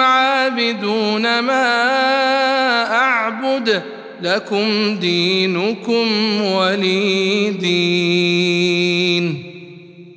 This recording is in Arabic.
عابدون ما أعبد لكم دينكم ولي دين.